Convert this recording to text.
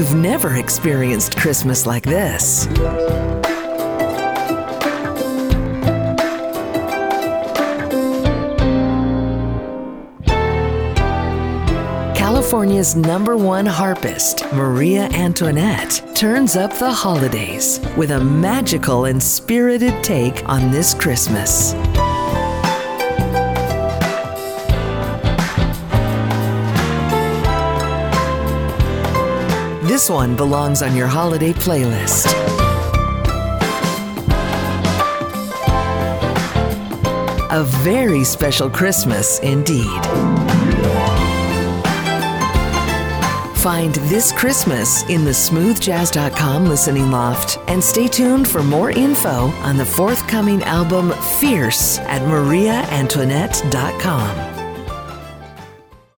you've never experienced Christmas like this. California's number one harpist, Mariea Antoinette, turns up the holidays with a magical and spirited take on this Christmas. This one belongs on your holiday playlist. A very special Christmas indeed. Find This Christmas in the smoothjazz.com listening loft and stay tuned for more info on the forthcoming album Fierce at marieaantoinette.com.